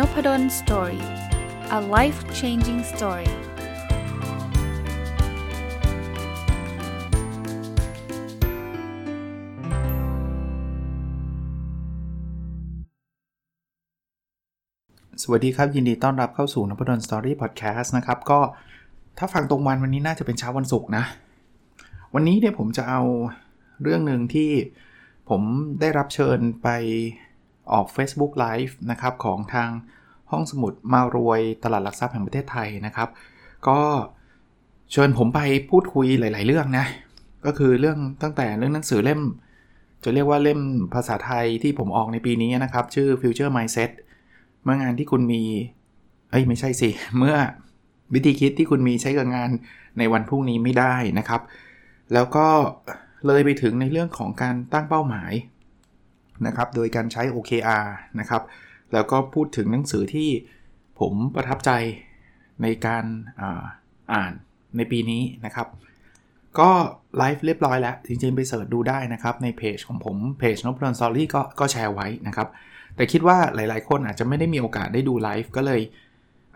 Nopadol's Story a life changing story สวัสดีครับ ยินดีต้อนรับเข้าสู่นพดล Story พอดแคสต์นะครับ ก็ถ้าฟังตรงวันวันนี้น่าจะเป็นเช้าวันศุกร์นะ วันนี้เนี่ยผมจะเอาเรื่องหนึ่งที่ผมได้รับเชิญไป ออก Facebook Live นะครับของทางห้องสมุดมารวยตลาดหลักทรัพย์แห่งประเทศไทยนะครับ ก็เชิญผมไปพูดคุยหลาย ๆ เรื่องนะ ก็คือเรื่องตั้งแต่เรื่องหนังสือเล่ม จะเรียกว่าเล่มภาษาไทยที่ผมออกในปีนี้นะครับ ชื่อ Future Mindset เมื่องานที่คุณมี เอ้ยไม่ใช่สิ เมื่อวิธีคิดที่คุณมีใช้กับงานในวันพรุ่งนี้ไม่ได้นะครับ แล้วก็เลยไปถึงในเรื่องของการตั้งเป้าหมาย นะครับ โดยการใช้ OKR นะครับ แล้วก็พูดถึงหนังสือที่ผมประทับใจในการอาอ่านในปีนี้นะครับ ก็ไลฟ์เรียบร้อยแล้ว จริงๆ ไป search ดูได้นะครับ ในเพจของผมเพจนพดล Story ก็ก็แชร์ไว้นะครับ แต่คิดว่าหลายๆ คนอาจจะไม่ได้มีโอกาสได้ดูไลฟ์ก็เลย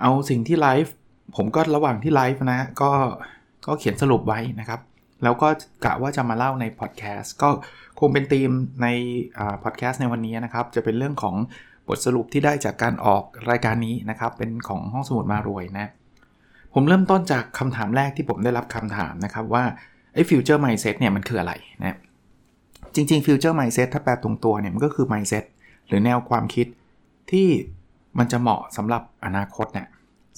เอาสิ่งที่ไลฟ์ผมก็ระหว่างที่ไลฟ์นะก็ก็เขียนสรุปไว้นะครับ แล้วก็กะว่าจะมาเล่าในพอดแคสต์ก็คงเป็นธีมในพอดแคสต์ในวันนี้นะครับ จะเป็นเรื่องของบทสรุปที่ได้จากการออกรายการนี้นะครับ เป็นของห้องสมุดมารวยนะ ผมเริ่มต้นจากคำถามแรกที่ผมได้รับคำถามนะครับว่าไอ้ฟิวเจอร์ไม n ์เซ็ตเนี่ยมันคืออะไรนะจริงๆฟิวเจอร์ไม n ์เซ็ตถ้าแปลตรงตัวเนี่ยมันก็คือไม n ์เซ็ตหรือแนวความคิดที่มันจะเหมาะสำหรับอนาคตเนี่ย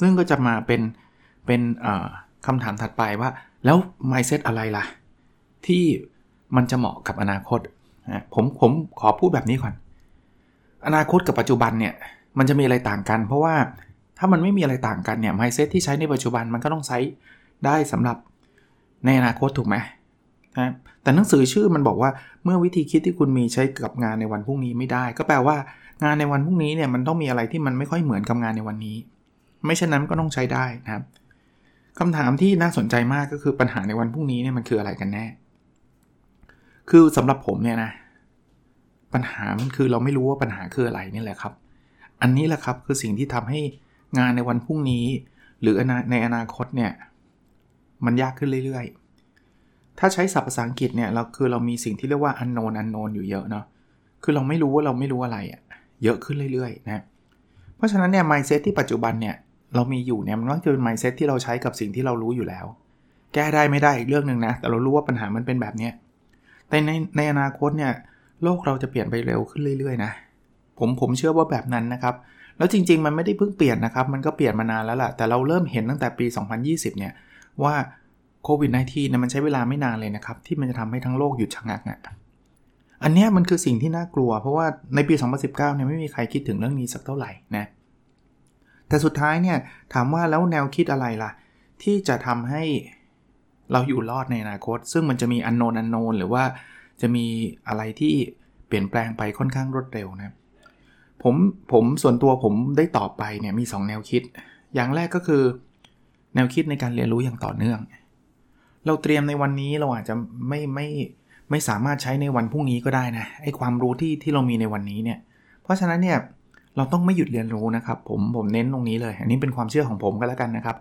ซึ่งก็จะมาเป็นเป็น คำถามถัดไปว่า แล้วไม n ์เซ็ตอะไรล่ะ ที่มันจะเหมาะกับอนาคตนะผมผมขอพูดแบบนี้ก่อน อนาคตกับปัจจุบันเนี่ย มันจะมีอะไรต่างกัน เพราะว่าถ้ามันไม่มีอะไรต่างกันเนี่ยไมเซ็ตที่ใช้ในปัจจุบันมันก็ต้องใช้ได้สำหรับในอนาคตถูกไหมนะแต่หนังสือชื่อมันบอกว่าเมื่อวิธีคิดที่คุณมีใช้กับงานในวันพรุ่งนี้ไม่ได้ ก็แปลว่างานในวันพรุ่งนี้เนี่ยมันต้องมีอะไรที่มันไม่ค่อยเหมือนกับงานในวันนี้ ไม่เช่นนั้นก็ต้องใช้ได้นะครับ คำถามที่น่าสนใจมากก็คือปัญหาในวันพรุ่งนี้เนี่ยมันคืออะไรกันแน่ คือสำหรับผมเนี่ยนะ ปัญหามันคือเราไม่รู้ว่าปัญหาคืออะไรนี่แหละครับ อันนี้แหละครับคือสิ่งที่ทำให้งานในวันพรุ่งนี้ หรือในอนาคตเนี่ยมันยากขึ้นเรื่อยๆ ถ้าใช้ศัพท์ภาษาอังกฤษเนี่ยเราคือเรามีสิ่งที่เรียกว่า unknown unknown อยู่เยอะเนาะ คือเราไม่รู้ว่าเราไม่รู้อะไรอะเยอะขึ้นเรื่อยๆนะ เพราะฉะนั้นเนี่ย mindset ที่ปัจจุบันเนี่ย เรามีอยู่เนี่ยมันก็จะเป็น mindset ที่เราใช้กับสิ่งที่เรารู้อยู่แล้ว แก้ได้ไม่ได้อีกเรื่องหนึ่งนะ แต่เรารู้ว่าปัญหามันเป็นแบบนี้แต่ในในอนาคตเนี่ยโลกเราจะเปลี่ยนไปเร็วขึ้นเรื่อยๆนะผมผมเชื่อว่าแบบนั้นนะครับ แล้วจริง ๆ มันไม่ได้เพิ่งเปลี่ยนนะครับ มันก็เปลี่ยนมานานแล้วแหละแต่เราเริ่มเห็นตั้งแต่ปี 2020 เนี่ยว่าโควิด -19 เนี่ยมันใช้เวลาไม่นานเลยนะครับ ที่มันจะทำให้ทั้งโลกหยุดชะงักอะอันนี้มันคือสิ่งที่น่ากลัว เพราะว่าในปี 2019 เนี่ยไม่มีใครคิดถึงเรื่องนี้สักเท่าไหร่นะ แต่สุดท้ายเนี่ยถามว่าแล้วแนวคิดอะไรล่ะ ที่จะทำให้เราอยู่รอดในอนาคต ซึ่งมันจะมีอันโนนอันโนนหรือว่าจะมีอะไรที่เปลี่ยนแปลงไปค่อนข้างรวดเร็วนะผมผมส่วนตัวผมได้ตอบไปเนี่ยมี 2 แนวคิด อย่างแรกก็คือ แนวคิดในการเรียนรู้อย่างต่อเนื่อง เราเตรียมในวันนี้เราอาจจะไม่ไม่ไม่สามารถใช้ในวันพรุ่งนี้ก็ได้นะไอความรู้ที่ที่เรามีในวันนี้เนี่ย เพราะฉะนั้นเนี่ย เราต้องไม่หยุดเรียนรู้นะครับ ผมผมเน้นตรงนี้เลย อันนี้เป็นความเชื่อของผมก็แล้วกันนะครับ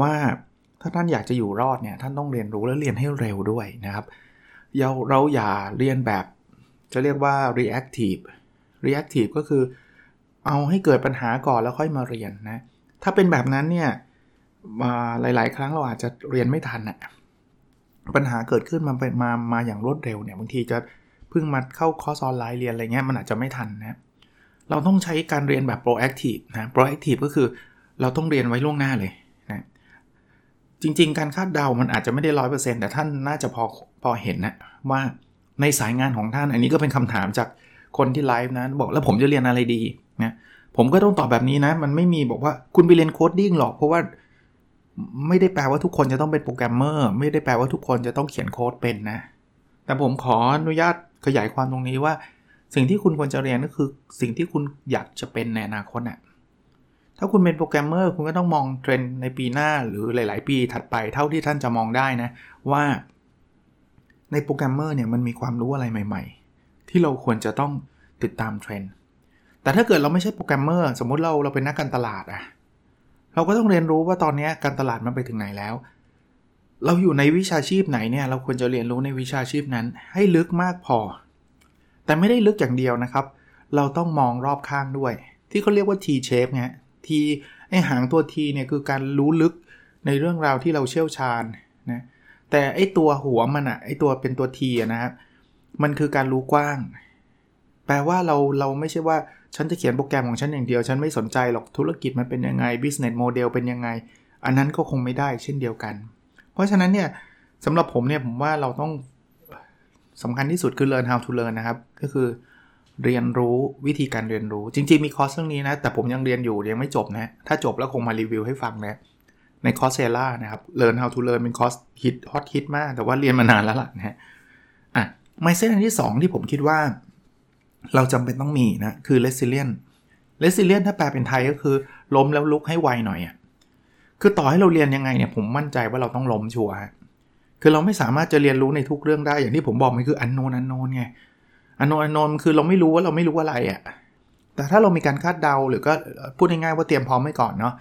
ว่าถ้าท่านอยากจะอยู่รอดเนี่ยท่านต้องเรียนรู้และเรียนให้เร็วด้วยนะครับเราเราอย่าเรียนแบบจะเรียกว่า reactive reactive ก็คือเอาให้เกิดปัญหาก่อนแล้วค่อยมาเรียนนะ ถ้าเป็นแบบนั้นเนี่ยมาหลาย ๆ ครั้งเราอาจจะเรียนไม่ทันอะปัญหาเกิดขึ้นมาเป็นมามาอย่างรวดเร็วเนี่ยบางทีจะเพิ่งมาเข้าคอร์สออนไลน์เรียนอะไรเงี้ยมันอาจจะไม่ทันนะ เราต้องใช้การเรียนแบบ proactive นะ proactive ก็คือเราต้องเรียนไว้ล่วงหน้าเลยนะจริง ๆ การคาดเดา มันอาจจะไม่ได้ร้อยเปอร์เซ็นต์แต่ท่านน่าจะพอพอเห็นนะว่าในสายงานของท่าน อันนี้ก็เป็นคำถามจากคนที่ไลฟ์นะบอกแล้วผมจะเรียนอะไรดีนะผมก็ต้องตอบแบบนี้นะ มันไม่มีบอกว่าคุณไปเรียน coding หรอก เพราะว่าไม่ได้แปลว่าทุกคนจะต้องเป็นโปรแกรมเมอร์ไม่ได้แปลว่าทุกคนจะต้องเขียนโค้ดเป็นนะ แต่ผมขออนุญาตขยายความตรงนี้ว่า สิ่งที่คุณควรจะเรียนก็คือสิ่งที่คุณอยากจะเป็นในอนาคตนะ่ะถ้าคุณเป็นโปรแกรมเมอร์คุณก็ต้องมองเทรนด์ในปีหน้าหรือหลาย ๆ ปีถัดไปเท่าที่ท่านจะมองได้นะว่าในโปรแกรมเมอร์เนี่ยมันมีความรู้อะไรใหม่ ๆ ที่เราควรจะต้องติดตามเทรนด์แต่แต่ถ้าเกิดเราไม่ใช่โปรแกรมเมอร์สมมติเราเราเป็นนักการตลาดอะเราก็ต้องเรียนรู้ว่าตอนนี้การตลาดมันไปถึงไหนแล้ว เราอยู่ในวิชาชีพไหนเนี่ยเราควรจะเรียนรู้ในวิชาชีพนั้นให้ลึกมากพอ แต่ไม่ได้ลึกอย่างเดียวนะครับ เราต้องมองรอบข้างด้วย ที่เขาเรียกว่า T shape เนี่ย T ไอหางตัว T เนี่ยคือการรู้ลึกในเรื่องราวที่เราเชี่ยวชาญนะแต่ไอตัวหัวมันอะไอตัวเป็นตัว T นะครับมันคือการรู้กว้าง แปลว่าเราเราไม่ใช่ว่าฉันจะเขียนโปรแกรมของฉันอย่างเดียว ฉันไม่สนใจหรอกธุรกิจมันเป็นยังไง business model เป็นยังไง อันนั้นก็คงไม่ได้เช่นเดียวกัน เพราะฉะนั้นเนี่ยสำหรับผมเนี่ยผมว่าเราต้อง สำคัญที่สุดคือ learn how to learn นะครับ ก็คือเรียนรู้วิธีการเรียนรู้ จริง ๆ มีคอร์สเรื่องนี้นะ แต่ผมยังเรียนอยู่ยังไม่จบนะ ถ้าจบแล้วคงมารีวิวให้ฟังนะ ใน Coursera นะครับ learn how to learn เป็นคอร์สฮิตฮอตฮิตมาก แต่ว่าเรียนมานานแล้วล่ะนะฮะอะ mindset อันที่ 2 ที่ผมคิดว่า เราจำเป็นต้องมีนะคือ resilient resilient ถ้าแปลเป็นไทยก็คือล้มแล้วลุกให้ไวหน่อยอะคือต่อให้เราเรียนยังไงเนี่ยผมมั่นใจว่าเราต้องล้มชัวร์ คือเราไม่สามารถจะเรียนรู้ในทุกเรื่องได้ อย่างที่ผมบอกมันคืออันโนนอันโนนไง อันโนนอันโนนคือเราไม่รู้ว่าเราไม่รู้อะไรอะ่ะ แต่ถ้าเรามีการคาดเดาหรือก็พูดง่ายๆว่าเตรียมพร้อมไว้ก่อนเนาะ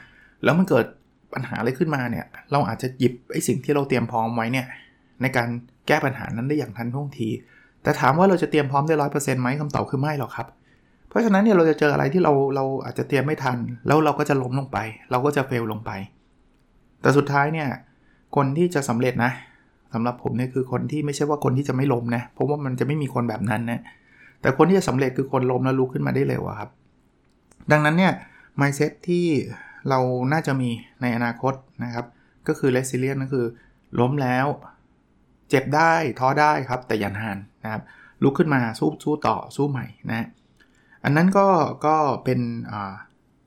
แล้วมันเกิดปัญหาอะไรขึ้นมาเนี่ย เราอาจจะหยิบไอ้สิ่งที่เราเตรียมพร้อมไว้เนี่ย ในการแก้ปัญหานั้นได้อย่างทันท่วงที แต่ถามว่าเราจะเตรียมพร้อมได้ร้อยเปอร์เซ็นต์ไหมคำตอบคือไม่หรอกครับ เพราะฉะนั้นเนี่ยเราจะเจออะไรที่เราเราอาจจะเตรียมไม่ทัน แล้วเราก็จะล้มลงไป เราก็จะเฟลลงไป แต่สุดท้ายเนี่ยคนที่จะสำเร็จนะ สำหรับผมเนี่ยคือคนที่ไม่ใช่ว่าคนที่จะไม่ล้มนะเพราะว่ามันจะไม่มีคนแบบนั้นนะแต่คนที่จะสำเร็จคือคนล้มแล้วลุกขึ้นมาได้เร็วครับ ดังนั้นเนี่ย mindset ที่เราน่าจะมีในอนาคตนะครับ ก็คือ resilient ก็คือ ล้มแล้ว เจ็บได้ท้อได้ครับ แต่อย่านานนะครับ ลุกขึ้นมาสู้สู้ต่อสู้ใหม่นะอันนั้นก็ก็เป็น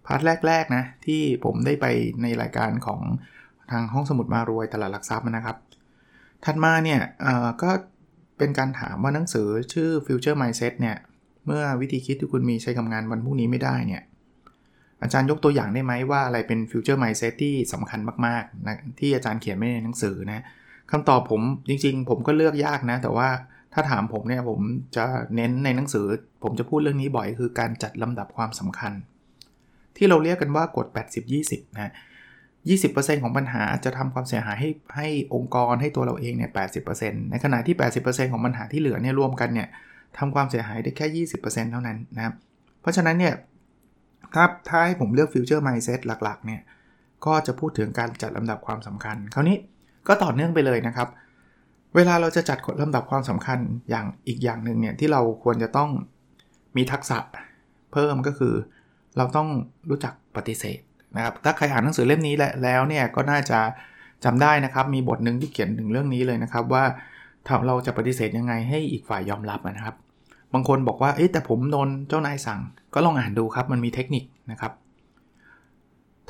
part แรก ๆ นะ ที่ผมได้ไปในรายการของทางห้องสมุดมารวยตลาดหลักทรัพย์นะครับ ถัดมาเนี่ยก็เป็นการถามว่าหนังสือชื่อ Future Mindset เนี่ย เมื่อวิธีคิดที่คุณมีใช้กับงานวันพรุ่งนี้ไม่ได้เนี่ย อาจารย์ยกตัวอย่างได้ไหมว่าอะไรเป็น Future Mindset ที่สำคัญมากๆนะที่อาจารย์เขียนไว้ในหนังสือนะคำตอบผมจริงๆ ผมก็เลือกยากนะ แต่ว่าถ้าถามผมเนี่ยผมจะเน้นในหนังสือ ผมจะพูดเรื่องนี้บ่อยคือการจัดลำดับความสำคัญ ที่เราเรียกกันว่ากฎ 80-20 นะ 20%ของปัญหาจะทำความเสียหายให้ให้องค์กรให้ตัวเราเองเนี่ย80%ในขณะที่ 80%ของปัญหาที่เหลือเนี่ยรวมกันเนี่ยทำความเสียหายได้แค่ 20%เท่านั้นนะครับ เพราะฉะนั้นเนี่ยถ้าถ้าให้ผมเลือก Future Mindset หลักๆเนี่ยก็จะพูดถึงการจัดลำดับความสำคัญ คราวนี้ก็ต่อเนื่องไปเลยนะครับ เวลาเราจะจัดลำดับความสำคัญอย่างอีกอย่างหนึ่งเนี่ยที่เราควรจะต้องมีทักษะเพิ่มก็คือ เราต้องรู้จักปฏิเสธ นะครับถ้าใครอ่านหนังสือเล่มนี้แล้วเนี่ยก็น่าจะจำได้นะครับ มีบทหนึ่งที่เขียนถึงเรื่องนี้เลยนะครับว่าเราจะปฏิเสธยังไงให้อีกฝ่ายยอมรับนะครับ บางคนบอกว่าเอ๊ะแต่ผมโดนเจ้านายสั่ง ก็ลองอ่านดูครับมันมีเทคนิคนะครับ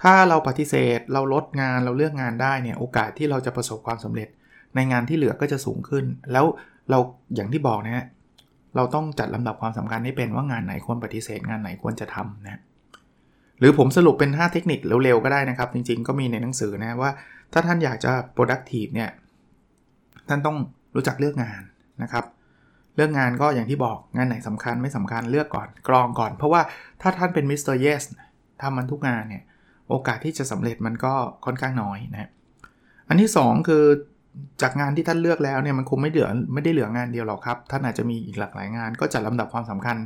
ถ้าเราปฏิเสธเราลดงานเราเลือกงานได้เนี่ยโอกาสที่เราจะประสบความสำเร็จ ในงานที่เหลือก็จะสูงขึ้น แล้วเราอย่างที่บอกนะฮะเราต้องจัดลำดับความสำคัญให้เป็นว่างานไหนควรปฏิเสธงานไหนควรจะทำนะ หรือผมสรุปเป็น 5 เทคนิคเร็วๆ ก็ได้นะครับ จริงๆ ก็มีในหนังสือนะว่า ถ้าท่านอยากจะ productive เนี่ย ท่านต้องรู้จักเลือกงานนะครับ เลือกงานก็อย่างที่บอกงานไหนสำคัญไม่สำคัญเลือกก่อนกรองก่อน เพราะว่าถ้าท่านเป็น Mister Yes ทำมันทุกงานเนี่ยโอกาสที่จะสำเร็จมันก็ค่อนข้างน้อยนะอันที่ 2 คือจากงานที่ท่านเลือกแล้วเนี่ยมันคงไม่เหลือไม่ได้เหลืองานเดียวหรอกครับ ท่านอาจจะมีอีกหลากหลายงาน ก็จัดลำดับความสำคัญ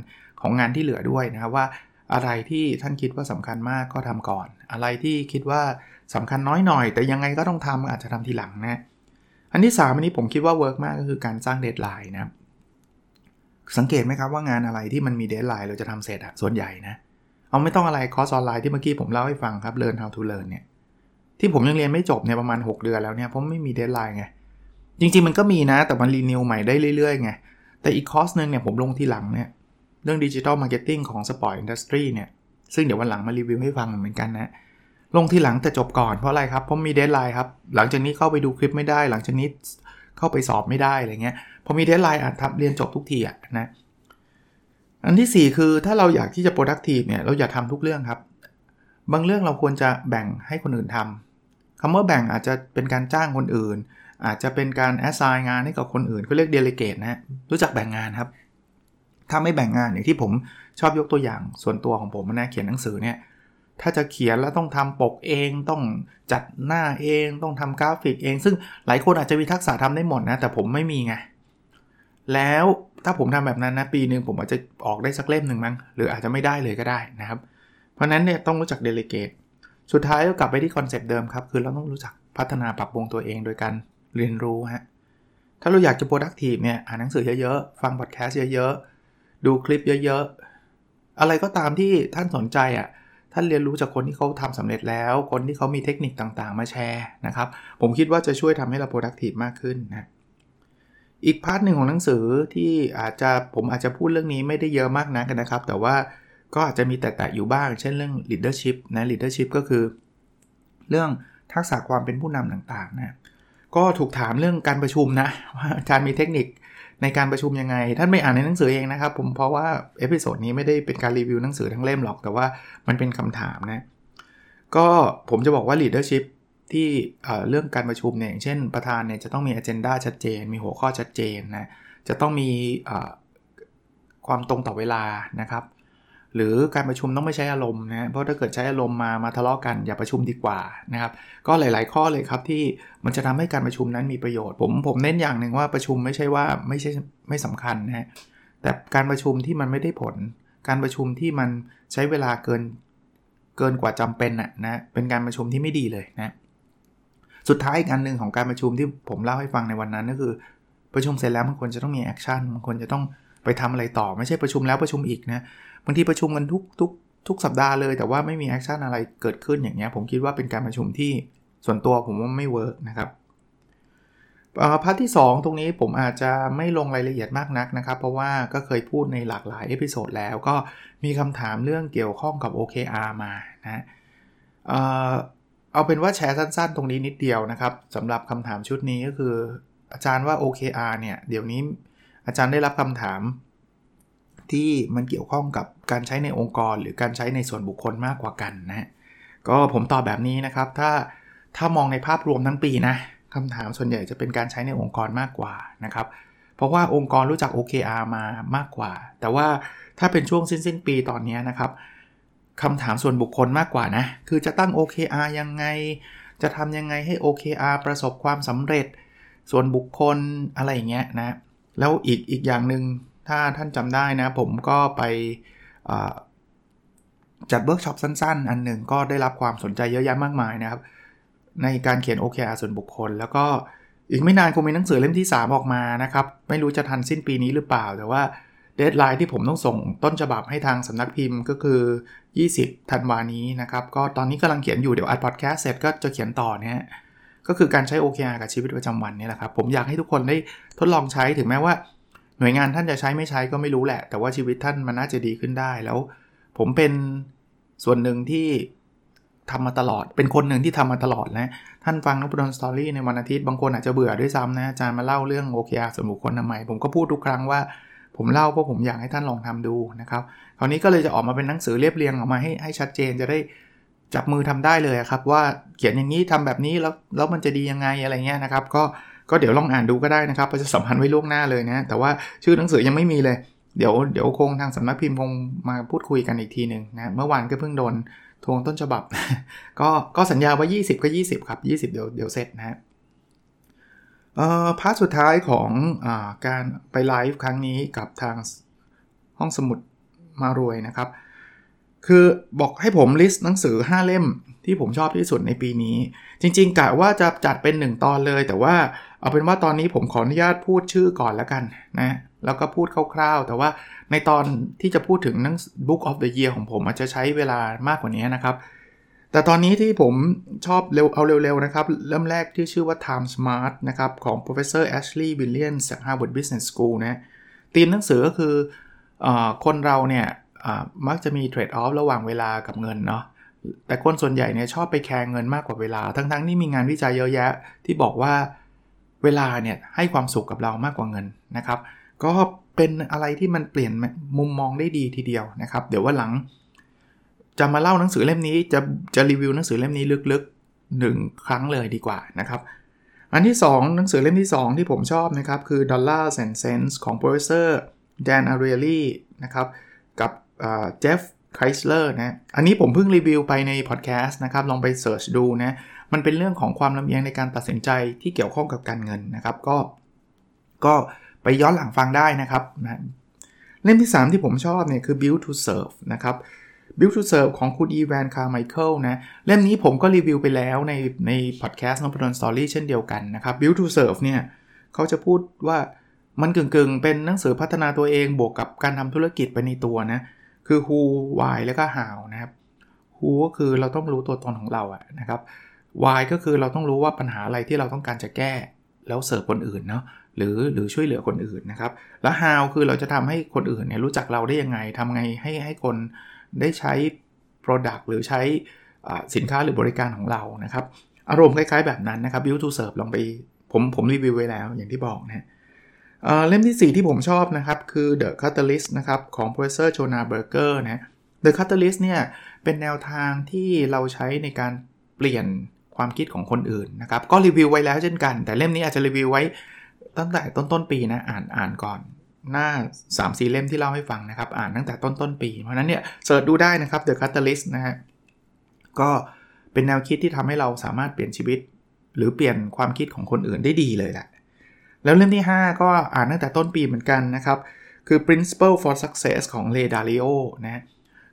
ของงานที่เหลือด้วยนะครับว่า อะไรที่ท่านคิดว่าสำคัญมากก็ทำก่อน อะไรที่คิดว่าสำคัญน้อยหน่อย แต่ยังไงก็ต้องทำอาจจะทำทีหลังนะ อันที่ 3 อันนี้ผมคิดว่า work มากก็คือการสร้าง deadline นะครับ สังเกตไหมครับว่างานอะไรที่มันมี deadline เราจะทำเสร็จอะส่วนใหญ่นะ เอาไม่ต้องอะไรคอร์สออนไลน์ที่เมื่อกี้ผมเล่าให้ฟังครับ Learn How to Learn เนี่ยที่ผมยังเรียนไม่จบเนี่ยประมาณ 6 เดือนแล้วเนี่ยเพราะไม่มี deadline ไงจริงๆมันก็มีนะ แต่มัน renew ใหม่ได้เรื่อยๆไงแต่อีกคอร์สหนึ่งเนี่ยผมลงทีหลังเนี่ย เรื่อง digital marketing ของ sport industry เนี่ย ซึ่งเดี๋ยววันหลังมารีวิวให้ฟังเหมือนกันนะลงทีหลังแต่จบก่อนเพราะอะไรครับ เพราะมี deadline ครับ หลังจากนี้เข้าไปดูคลิปไม่ได้ หลังจากนี้เข้าไปสอบไม่ได้อะไรเงี้ยพอมีเดทไลน์อาจทำเรียนจบทุกทีอะนะอันที่ 4 คือถ้าเราอยากที่จะ productive เนี่ยเราอย่าทำทุกเรื่องครับ บางเรื่องเราควรจะแบ่งให้คนอื่นทำคำว่าแบ่งอาจจะเป็นการจ้างคนอื่น อาจจะเป็นการ assign งานให้กับคนอื่นก็เรียก delegate นะรู้จักแบ่งงานครับ ถ้าไม่แบ่งงานอย่างที่ผมชอบยกตัวอย่างส่วนตัวของผมนะเขียนหนังสือเนี่ยถ้าจะเขียนแล้วต้องทำปกเองต้องจัดหน้าเองต้องทำกราฟิกเอง ซึ่งหลายคนอาจจะมีทักษะทำได้หมดนะแต่ผมไม่มีไงแล้วถ้าผมทำแบบนั้นนะปีหนึ่งผมอาจจะออกได้สักเล่มหนึ่งมั้งหรืออาจจะไม่ได้เลยก็ได้นะครับ เพราะนั้นเนี่ยต้องรู้จัก delegate สุดท้ายก็กลับไปที่คอนเซปต์เดิมครับ คือเราต้องรู้จักพัฒนาปรับปรุงตัวเองโดยการเรียนรู้ฮะถ้าเราอยากจะ productive เนี่ยอ่านหนังสือเยอะๆ ฟังพอดแคสต์เยอะๆ ดูคลิปเยอะๆ อะไรก็ตามที่ท่านสนใจอะ่ะท่านเรียนรู้จากคนที่เขาทำสำเร็จแล้ว คนที่เขามีเทคนิคต่างๆ มาแชร์นะครับ ผมคิดว่าจะช่วยทำให้เรา productive มากขึ้นนะอีก part หนึ่งของหนังสือที่อาจจะผมอาจจะพูดเรื่องนี้ไม่ได้เยอะมากนักนะครับ แต่ว่าก็อาจจะมีแตะๆอยู่บ้าง เช่นเรื่อง leadership นะ leadership ก็คือ เรื่องทักษะความเป็นผู้นำต่างๆนะก็ถูกถามเรื่องการประชุมนะว่าอาจารย์มีเทคนิค ในการประชุมยังไง ท่านไปอ่านในหนังสือเองนะครับ ผมเพราะว่าepisode นี้ไม่ได้เป็นการรีวิวหนังสือทั้งเล่มหรอกแต่ว่ามันเป็นคำถามนะก็ผมจะบอกว่า leadership ที่เรื่องการประชุมเนี่ยอย่างเช่นประธานเนี่ยจะต้องมี agenda ชัดเจน มีหัวข้อชัดเจนนะจะต้องมีความตรงต่อเวลานะครับ หรือการประชุมต้องไม่ใช้อารมณ์นะเพราะถ้าเกิดใช้อารมณ์มามาทะเลาะกันอย่าประชุมดีกว่านะครับ ก็หลาย ๆ ข้อเลยครับที่มันจะทำให้การประชุมนั้นมีประโยชน์ ผมผมเน้นอย่างหนึ่งว่าประชุมไม่ใช่ว่าไม่ใช่ไม่สำคัญนะแต่การประชุมที่มันไม่ได้ผล การประชุมที่มันใช้เวลาเกินเกินกว่าจำเป็นนะนะเป็นการประชุมที่ไม่ดีเลยนะสุดท้ายอีกอันหนึ่งของการประชุมที่ผมเล่าให้ฟังในวันนั้นก็คือ ประชุมเสร็จแล้วมันควรจะต้องมี action มันควรจะต้อง ไปทำอะไรต่อไม่ใช่ประชุมแล้วประชุมอีกนะบางทีประชุมกันทุกทุกทุกสัปดาห์เลย แต่ว่าไม่มี action อะไรเกิดขึ้นอย่างเงี้ยผมคิดว่าเป็นการประชุมที่ส่วนตัวผมว่าไม่ work นะครับpart ที่ 2 ตรงนี้ผมอาจจะไม่ลงรายละเอียดมากนักนะครับ เพราะว่าก็เคยพูดในหลากหลาย episode แล้วก็มีคำถามเรื่องเกี่ยวข้องกับ OKR มานะเอาเป็นว่าแชร์สั้นๆ ตรงนี้นิดเดียวนะครับสำหรับคำถามชุดนี้ก็คือ อาจารย์ว่า OKR เนี่ย เดี๋ยวนี้ อาจารย์ได้รับคำถาม ที่มันเกี่ยวข้องกับการใช้ในองค์กร หรือการใช้ในส่วนบุคคลมากกว่ากันนะก็ผมตอบแบบนี้นะครับ ถ้าถ้ามองในภาพรวมทั้งปีนะคำถามส่วนใหญ่จะเป็นการใช้ในองค์กรมากกว่านะครับเพราะว่าองค์กรรู้จัก OKR มามากกว่า แต่ว่าถ้าเป็นช่วงสิ้นสิ้นปีตอนนี้นะครับคำถามส่วนบุคคลมากกว่านะ คือจะตั้ง OKR ยังไง จะทำยังไงให้ OKR ประสบความสำเร็จ ส่วนบุคคลอะไรอย่างเงี้ยนะ แล้วอีกอีกอย่างหนึ่งถ้าท่านจำได้นะ ผมก็ไปจัดเวิร์กช็อปสั้น ๆ อันหนึ่งก็ได้รับความสนใจเยอะแยะมากมายนะครับ ในการเขียน OKR ส่วนบุคคล แล้วก็อีกไม่นานคงมีหนังสือเล่มที่ 3 ออกมานะครับ ไม่รู้จะทันสิ้นปีนี้หรือเปล่า แต่ว่า deadline ที่ผมต้องส่งต้นฉบับให้ทางสำนักพิมพ์ก็คือ 20 ธันวานี้นะครับ ก็ตอนนี้กำลังเขียนอยู่เดี๋ยวอัดพอดแคสต์เสร็จก็จะเขียนต่อเนี่ย ก็คือการใช้ OKR กับชีวิตประจำวันนี่แหละครับ ผมอยากให้ทุกคนได้ทดลองใช้ถึงแม้ว่า หน่วยงานท่านจะใช้ไม่ใช้ก็ไม่รู้แหละ แต่ว่าชีวิตท่านมันน่าจะดีขึ้นได้แล้ว ผมเป็นส่วนหนึ่งที่ทำมาตลอด เป็นคนหนึ่งที่ทำมาตลอดนะท่านฟังนบุดนสตอรี่ในวันอาทิตย์บางคนอาจจะเบื่อด้วยซ้ำนะอาจารย์มาเล่าเรื่องโอเคอาส่วนบุคคลทำไมผมก็พูดทุกครั้งว่าผมเล่าเพราะผมอยากให้ท่านลองทำดูนะครับ คราวนี้ก็เลยจะออกมาเป็นหนังสือเรียบเรียงออกมาให้ให้ชัดเจนจะได้ จับมือทำได้เลยครับ ว่าเขียนอย่างนี้ทำแบบนี้แล้วแล้วมันจะดียังไงอะไรเงี้ยนะครับ ก็ก็เดี๋ยวลองอ่านดูก็ได้นะครับประชาสัมพันธ์ไว้ล่วงหน้าเลยนะแต่ว่าชื่อหนังสือยังไม่มีเลยเดี๋ยวเดี๋ยวคงทางสำนักพิมพ์คงมาพูดคุยกันอีกทีหนึ่งนะเมื่อวานก็เพิ่งโดนทวงต้นฉบับ ก็ก็สัญญาว่า 20 ก็ 20 ครับ 20 เดี๋ยวเดี๋ยวเสร็จนะฮะเออ part สุดท้ายของอการไปไลฟ์ครั้งนี้กับทางห้องสมุดมารวยนะครับ คือบอกให้ผม list หนังสือ 5 เล่มที่ผมชอบที่สุดในปีนี้ จริงๆกะว่าจะจัดเป็น 1 ตอนเลย แต่ว่าเอาเป็นว่าตอนนี้ผมขออนุญาตพูดชื่อก่อนแล้วกันนะแล้วก็พูดคร่าวๆ แต่ว่าในตอนที่จะพูดถึงหนัง Book of the Year ของผมอาจจะใช้เวลามากกว่านี้นะครับ แต่ตอนนี้ที่ผมชอบเร็วเอาเร็วๆนะครับ เริ่มแรกที่ชื่อว่า Time Smart นะครับ ของ Professor Ashley Williams จาก Harvard Business School นะธีมหนังสือก็คืออคนเราเนี่ย มักจะมีเทรดออฟระหว่างเวลากับเงินเนาะแต่คนส่วนใหญ่เนี่ยชอบไปแคร์เงินมากกว่าเวลา ทั้งๆที่มีงานวิจัยเยอะแยะ ที่บอกว่าเวลาเนี่ยให้ความสุขกับเรามากกว่าเงินนะครับ ก็เป็นอะไรที่มันเปลี่ยนมุมมองได้ดีทีเดียวนะครับ เดี๋ยววันหลัง จะมาเล่าหนังสือเล่มนี้จะจะรีวิวหนังสือเล่มนี้ลึกๆหนึ่งครั้งเลยดีกว่านะครับ อันที่ 2 หนังสือเล่มที่ 2 ที่ผมชอบนะครับ คือ Dollars and Sense ของ Professor แดนอารีเลีนะครับกับ เจฟไครสเลอร์นะอันนี้ผมเพิ่งรีวิวไปในพอดแคสต์นะครับ ลองไป search ดูนะ มันเป็นเรื่องของความลำเอียงในการตัดสินใจที่เกี่ยวข้องกับการเงินนะครับ ก็ ก็ไปย้อนหลังฟังได้นะครับนะเล่มที่ 3 ที่ผมชอบเนี่ยคือ Build to Serve นะครับ Build to Serve ของคุณอีแวนคาร์ไมเคิลนะ เล่มนี้ผมก็รีวิวไปแล้วในในพอดแคสต์นพดล story เช่นเดียวกันนะครับ Build to Serve เนี่ยเขาจะพูดว่ามันกึ่งๆ เป็นหนังสือพัฒนาตัวเองบวกกับการทำธุรกิจไปในตัวนะ คือ who why แล้วก็ how นะครับ who ก็คือเราต้องรู้ตัวตนของเราอะนะครับ why ก็คือเราต้องรู้ว่าปัญหาอะไรที่เราต้องการจะแก้ แล้วเสิร์ฟคนอื่นเนาะหรือหรือช่วยเหลือคนอื่นนะครับ แล้ว how คือเราจะทำให้คนอื่นเนี่ยรู้จักเราได้ยังไงทำไงให้ให้คนได้ใช้ product หรือใช้สินค้าหรือบริการของเรานะครับ อารมณ์คล้ายๆแบบนั้นนะครับ build to serve ลองไปผมผมรีวิวไว้แล้วอย่างที่บอกนะ เล่มที่ 4 ที่ผมชอบนะครับ คือ The Catalyst นะครับ ของ Professor Jonah Berger นะ The Catalyst เนี่ย เป็นแนวทางที่เราใช้ในการเปลี่ยนความคิดของคนอื่นนะครับ ก็รีวิวไว้แล้วเช่นกัน แต่เล่มนี้อาจจะรีวิวไว้ตั้งแต่ต้นต้นปีนะ อ่านอ่านก่อน หน้า 3 4 เล่มที่เล่าให้ฟังนะครับ อ่านตั้งแต่ต้นต้นปี เพราะนั้นเนี่ยเสิร์ชดูได้นะครับ The Catalyst นะฮะ ก็เป็นแนวคิดที่ทำให้เราสามารถเปลี่ยนชีวิต หรือเปลี่ยนความคิดของคนอื่นได้ดีเลยแหละ แล้วเล่มที่ 5 ก็อ่านตั้งแต่ต้นปีเหมือนกันนะครับ คือ Principle for Success ของ Ray Dalio นะ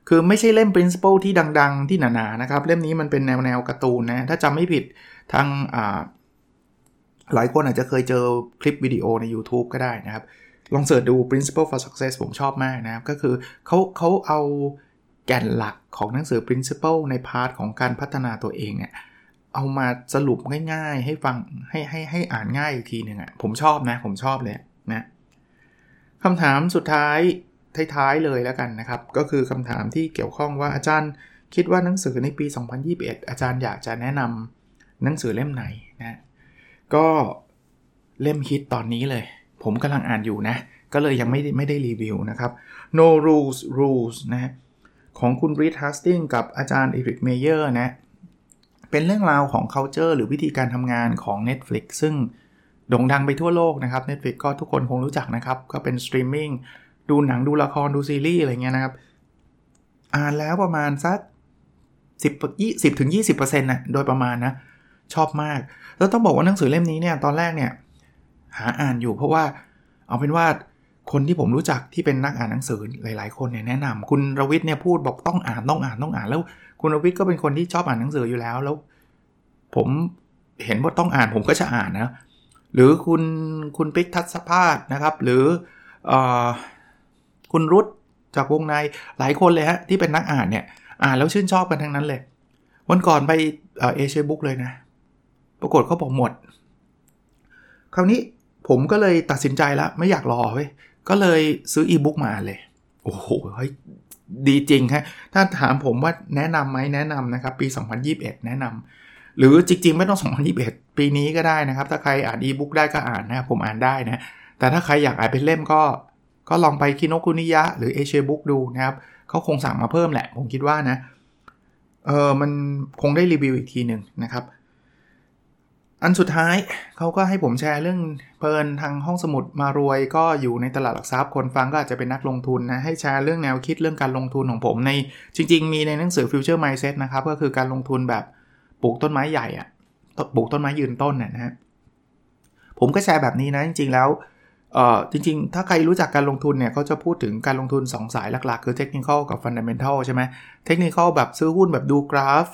คือไม่ใช่เล่ม Principle ที่ดัง ๆ ที่หนาๆนะครับ เล่มนี้มันเป็นแนวแนวการ์ตูนนะ ถ้าจำไม่ผิดทางหลายคนอาจจะเคยเจอคลิปวิดีโอใน YouTube ก็ได้นะครับ ลอง search ดู Principle for Success ผมชอบมากนะครับ ก็คือเขาเขาเอาแก่นหลักของหนังสือ Principle ใน part ของการพัฒนาตัวเองเนี่ย เอามาสรุปง่ายๆ ให้ฟังให้ให้ให้อ่านง่ายอีกทีหนึ่งอะ่ะผมชอบนะ ผมชอบเลยนะคำถามสุดท้ายท้ายๆเลยแล้วกันนะครับ ก็คือคำถามที่เกี่ยวข้องว่าอาจารย์คิดว่าหนังสือในปี 2021 อาจารย์อยากจะแนะนำหนังสือเล่มไหนนะก็เล่มฮิตตอนนี้เลย ผมกำลังอ่านอยู่นะ ก็เลยยังไม่ได้ไม่ได้รีวิวนะครับ No Rules Rules นะของคุณ Reed Hastings กับอาจารย์เอรินเมเยอร์นะ เป็นเรื่องราวของ culture หรือวิธีการทำงานของ Netflix ซึ่งโด่งดังไปทั่วโลกนะครับ Netflix ก็ทุกคนคงรู้จักนะครับ ก็เป็นสตรีมมิ่งดูหนังดูละครดูซีรีส์อะไรเงี้ยนะครับ อ่านแล้วประมาณสัก 10 20ถึง20%นะโดยประมาณนะ ชอบมาก แล้วต้องบอกว่าหนังสือเล่มนี้เนี่ยตอนแรกเนี่ยหาอ่านอยู่เพราะว่าเอาเป็นว่า คนที่ผมรู้จักที่เป็นนักอ่านหนังสือหลาย ๆ คนเนี่ยแนะนำคุณรวิทย์เนี่ยพูดบอกต้องอ่านต้องอ่านต้องอ่านแล้ว คุณรวิทย์ก็เป็นคนที่ชอบอ่านหนังสืออยู่แล้วแล้ว ผมเห็นว่าต้องอ่านผมก็จะอ่านนะหรือคุณคุณปิ๊กทัศภาสนะครับ หรืออคุณรุตจากวงในหลายคนเลยฮะที่เป็นนักอ่านเนี่ยอ่านแล้วชื่นชอบกันทั้งนั้นเลย วันก่อนไปเอเชียบุ๊กเลยนะ ปรากฏเขาบอกหมด คราวนี้ผมก็เลยตัดสินใจแล้วไม่อยากรอเว้ย ก็เลยซื้ออีบุ๊กมาเลย โอ้โหเฮ้ยดีจริงฮะถ้าถามผมว่าแนะนำไหมแนะนำนะครับ ปี 2021 แนะนำหรือจริง ๆ ไม่ต้อง 2021 ปีนี้ก็ได้นะครับ ถ้าใครอ่านอีบุ๊กได้ก็อ่านนะผมอ่านได้นะ แต่ถ้าใครอยากอ่านเป็นเล่มก็ ก็ลองไปคิโนคุนิยะ หรือเอเชียบุ๊กดูนะครับเขาคงสั่งมาเพิ่มแหละ ผมคิดว่านะเออมันคงได้รีวิวอีกทีหนึ่งนะครับ อันสุดท้ายเขาก็ให้ผมแชร์เรื่องเพลินทางห้องสมุดมารวยก็อยู่ในตลาดหลักทรัพย์คนฟังก็อาจจะเป็นนักลงทุนนะ ให้แชร์เรื่องแนวคิดเรื่องการลงทุนของผมในจริง ๆ มีในหนังสือ Future Mindset นะครับ ก็คือการลงทุนแบบปลูกต้นไม้ใหญ่อะปลูกต้นไม้ยืนต้นนะฮะผมก็แชร์แบบนี้นะ จริง ๆ แล้วเอ่อจริง ๆ ถ้าใครรู้จักการลงทุนเนี่ยเขาจะพูดถึงการลงทุน 2 สายหลัก ๆ คือเทคนิคกับฟันเดเมนทัลใช่ไหมเทคนิคแบบซื้อหุ้นแบบดูกราฟ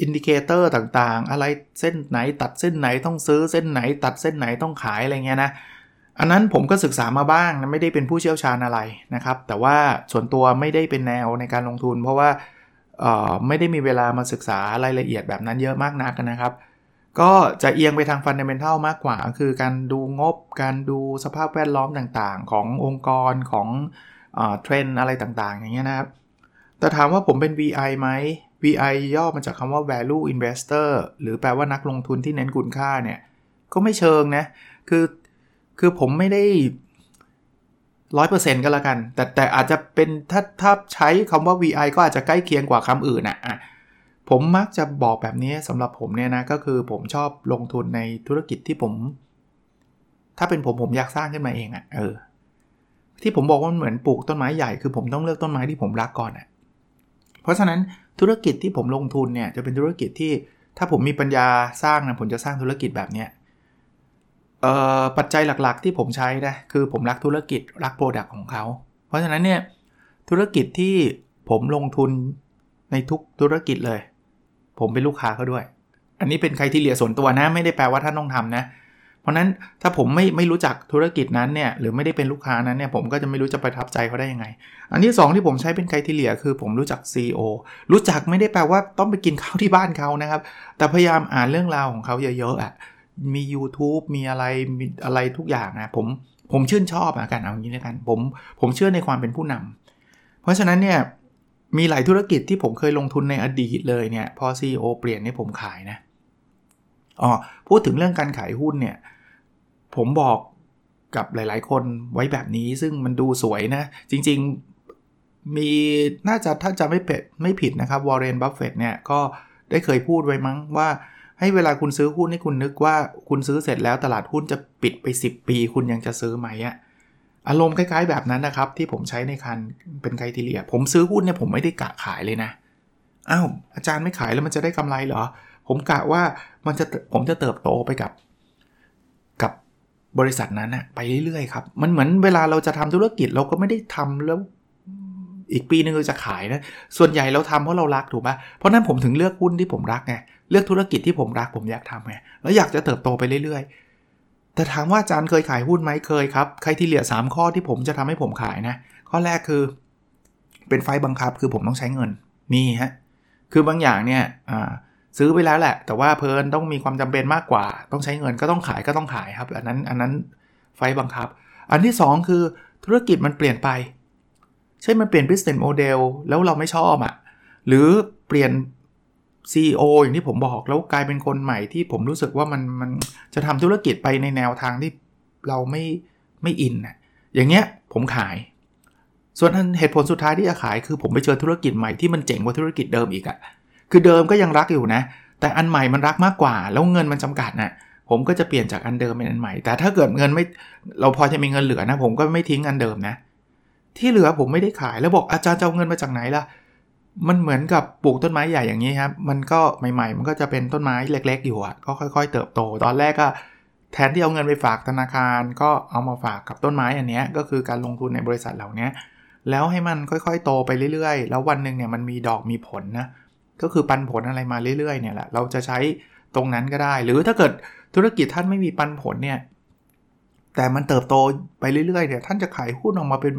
indicator ต่างๆ อะไรเส้นไหนตัดเส้นไหนต้องซื้อเส้นไหน ตัดเส้นไหนต้องขายอะไรเงี้ยนะ อันนั้นผมก็ศึกษามาบ้างไม่ได้เป็นผู้เชี่ยวชาญอะไรนะครับ แต่ว่าส่วนตัวไม่ได้เป็นแนวในการลงทุน เพราะว่าไม่ได้มีเวลามาศึกษารายละเอียดแบบนั้นเยอะมากนักนะครับ ก็จะเอียงไปทาง fundamental มากกว่า คือการดูงบ การดูสภาพแวดล้อมต่างๆ ขององค์กรของเทรนอะไรต่างๆ อย่างเงี้ยนะครับแต่ถามว่าผมเป็น VI ไหม VI ย่อมาจากคำว่า value investor หรือแปลว่านักลงทุนที่เน้นคุณค่าเนี่ย ก็ไม่เชิงนะ คือ คือผมไม่ได้ร้อยเปอร์เซ็นต์ก็แล้วกัน แต่แต่อาจจะเป็นถ้าถ้าใช้คำว่า VI ก็อาจจะใกล้เคียงกว่าคำอื่นอะ่ะผมมักจะบอกแบบนี้สำหรับผมเนี่ยนะ ก็คือผมชอบลงทุนในธุรกิจที่ผม ถ้าเป็นผมผมอยากสร้างขึ้นมาเองอะ่ะ เออ ที่ผมบอกว่ามันเหมือนปลูกต้นไม้ใหญ่คือผมต้องเลือกต้นไม้ที่ผมรักก่อนอะ เพราะฉะนั้น ธุรกิจที่ผมลงทุนเนี่ยจะเป็นธุรกิจที่ถ้าผมมีปัญญาสร้างนะผมจะสร้างธุรกิจแบบเนี้ยปัจจัยหลักๆที่ผมใช้นะคือผมรักธุรกิจรัก product ของเขา เพราะฉะนั้นเนี่ยธุรกิจที่ผมลงทุนในทุกธุรกิจเลย ผมเป็นลูกค้าเขาด้วย อันนี้เป็นใครที่เหลียส่วนตัวนะ ไม่ได้แปลว่าท่านต้องทำนะ เพราะนั้นถ้าผมไม่ไม่รู้จักธุรกิจนั้นเนี่ยหรือไม่ได้เป็นลูกค้านั้นเนี่ยผมก็จะไม่รู้จะประทับใจเขาได้ยังไง อันที่ 2 ที่ผมใช้เป็นใครที่เหลียคือผมรู้จัก CEO รู้จักไม่ได้แปลว่าต้องไปกินข้าวที่บ้านเขานะครับ แต่พยายามอ่านเรื่องราวของเขาเยอะๆอะมี YouTube มีอะไรมีอะไรทุกอย่างนะผมผมชื่นชอบอะกันเอางี้แล้วกันผมผมเชื่อในความเป็นผู้นำเพราะฉะนั้นเนี่ยมีหลายธุรกิจที่ผมเคยลงทุนในอดีตเลยเนี่ยพอ CEO เปลี่ยนนี่ผมขายนะอ๋อพูดถึงเรื่องการขายหุ้นเนี่ย ผมบอกกับหลาย ๆ คนไว้แบบนี้ซึ่งมันดูสวยนะ จริง ๆ มีน่าจะถ้าจำไม่ผิดไม่ผิดนะครับวอร์เรนบัฟเฟตเนี่ย ก็ได้เคยพูดไว้มั้งว่าให้เวลาคุณซื้อหุ้นให้คุณนึกว่าคุณซื้อเสร็จแล้วตลาดหุ้นจะปิดไป 10 ปี คุณยังจะซื้อไหมอะอารมณ์คล้าย ๆ แบบนั้นนะครับ ที่ผมใช้ในคันเป็นไคทีเลีย ผมซื้อหุ้นเนี่ยผมไม่ได้กะขายเลยนะอ้าวอาจารย์ไม่ขายแล้วมันจะได้กำไรเหรอ ผมกะว่ามันจะผมจะเติบโตไปกับ บริษัทนั้นนะไปเรื่อยๆครับ มันเหมือนเวลาเราจะทำธุรกิจเราก็ไม่ได้ทำแล้วอีกปีนึงเราจะขายนะ ส่วนใหญ่เราทำเพราะเรารักถูกปะเพราะนั้นผมถึงเลือกหุ้นที่ผมรักไง เลือกธุรกิจที่ผมรักผมอยากทำไง แล้วอยากจะเติบโตไปเรื่อยๆ แต่ถามว่าอาจารย์เคยขายหุ้นไหมเคยครับ ใครที่เหลือ 3 ข้อที่ผมจะทำให้ผมขายนะ ข้อแรกคือ เป็นไฟบังคับคือผมต้องใช้เงิน มีฮะ คือบางอย่างเนี่ย ซื้อไปแล้วแหละ แต่ว่าเพลินต้องมีความจำเป็นมากกว่า ต้องใช้เงินก็ต้องขายก็ต้องขายครับ อันนั้นอันนั้นไฟบังคับ อันที่ 2 คือธุรกิจมันเปลี่ยนไป ใช่มันเปลี่ยน business model แล้วเราไม่ชอบอะ่ะ หรือเปลี่ยน CEO อย่างที่ผมบอกแล้วกลายเป็นคนใหม่ที่ผมรู้สึกว่ามันมันจะทำธุรกิจไปในแนวทางที่เราไม่ไม่อินนะอย่างเงี้ยผมขาย ส่วนเหตุผลสุดท้ายที่จะขายคือผมไปเจอธุรกิจใหม่ที่มันเจ๋งกว่าธุรกิจเดิมอีกอะ คือเดิมก็ยังรักอยู่นะ แต่อันใหม่มันรักมากกว่า แล้วเงินมันจำกัดนะผมก็จะเปลี่ยนจากอันเดิมเป็นอันใหม่ แต่ถ้าเกิดเงินไม่เราพอจะมีเงินเหลือนะ ผมก็ไม่ทิ้งอันเดิมนะ ที่เหลือผมไม่ได้ขายแล้วบอกอาจารย์จะเอาเงินมาจากไหนล่ะ มันเหมือนกับปลูกต้นไม้ใหญ่อย่างนี้ครับ มันก็ใหม่ๆ มันก็จะเป็นต้นไม้เล็ก ๆ อยู่อะก็ค่อยๆ เติบโต ตอนแรกก็แทนที่เอาเงินไปฝากธนาคาร ก็เอามาฝากกับต้นไม้อันนี้ก็คือการลงทุนในบริษัทเหล่านี้แล้วให้มันค่อยๆ โตไปเรื่อยๆ แล้ววันหนึ่งเนี่ยมันมีดอกมีผลนะ ก็คือปันผลอะไรมาเรื่อยๆเนี่ยแหละเราจะใช้ตรงนั้นก็ได้ หรือถ้าเกิดธุรกิจท่านไม่มีปันผลเนี่ยแต่มันเติบโตไปเรื่อยๆเนี่ยท่านจะขายหุ้นออกมาเป็น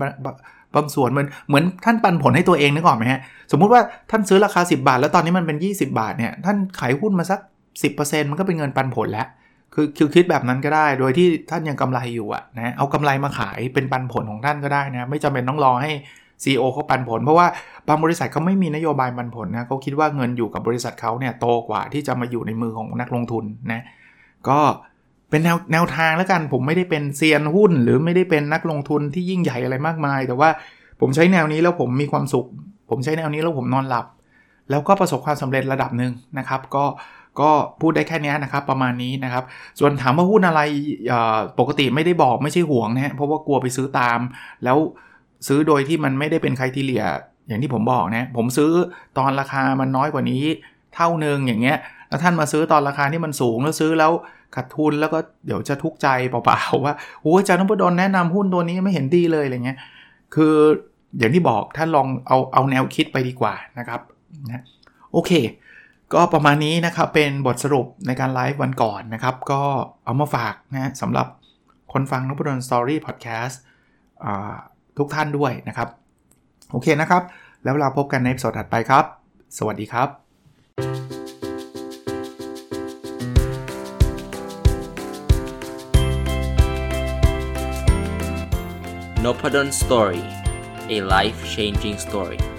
บางส่วนเหมือนเหมือนท่านปันผลให้ตัวเองนึกออกไหมฮะสมมุติว่าท่านซื้อราคา 10 บาท แล้วตอนนี้มันเป็น 20 บาทเนี่ยท่านขายหุ้นมาสัก 10%มันก็เป็นเงินปันผลแล้วคือคือคิดแบบนั้นก็ได้ โดยที่ท่านยังกำไรอยู่อะนะเอากำไรมาขายเป็นปันผลของท่านก็ได้นะไม่จำเป็นต้องรอให้ CEO เขาปันผล เพราะว่าบางบริษัทเขาไม่มีนโยบายปันผลนะเขาคิดว่าเงินอยู่กับบริษัทเขาเนี่ยโตกว่าที่จะมาอยู่ในมือของนักลงทุนนะก็เป็นแนวแนวทางแล้วกันผมไม่ได้เป็นเซียนหุ้น หรือไม่ได้เป็นนักลงทุนที่ยิ่งใหญ่อะไรมากมาย แต่ว่าผมใช้แนวนี้แล้วผมมีความสุข ผมใช้แนวนี้แล้วผมนอนหลับ แล้วก็ประสบความสำเร็จระดับหนึ่งนะครับ ก็ก็พูดได้แค่นี้นะครับประมาณนี้นะครับ ส่วนถามว่าหุ้นอะไรปกติไม่ได้บอกไม่ใช่ห่วงนะฮะเพราะว่ากลัวไปซื้อตาม แล้ว ซื้อโดยที่มันไม่ได้เป็นใครทีเลียอย่างที่ผมบอกนะผมซื้อตอนราคามันน้อยกว่านี้ เท่านึงอย่างเงี้ย แล้วท่านมาซื้อตอนราคาที่มันสูงแล้วซื้อแล้วขาดทุนแล้วก็เดี๋ยวจะทุกข์ใจเปล่าๆว่าโอ้อาจารย์นพดลแนะนำหุ้นตัวนี้ไม่เห็นดีเลยอะไรเงี้ยคืออย่างที่บอกท่านลองเอาเอาแนวคิดไปดีกว่านะครับนะโอเค ก็ประมาณนี้นะครับเป็นบทสรุปในการไลฟ์วันก่อนนะครับ ก็เอามาฝากนะสำหรับคนฟังนพดลสตอรี่พอดแคสต์ ทุกท่านด้วยนะครับ โอเคนะครับ แล้วเราพบกันในสดถัดไปครับ สวัสดีครับ n o p a d o n Story a life changing story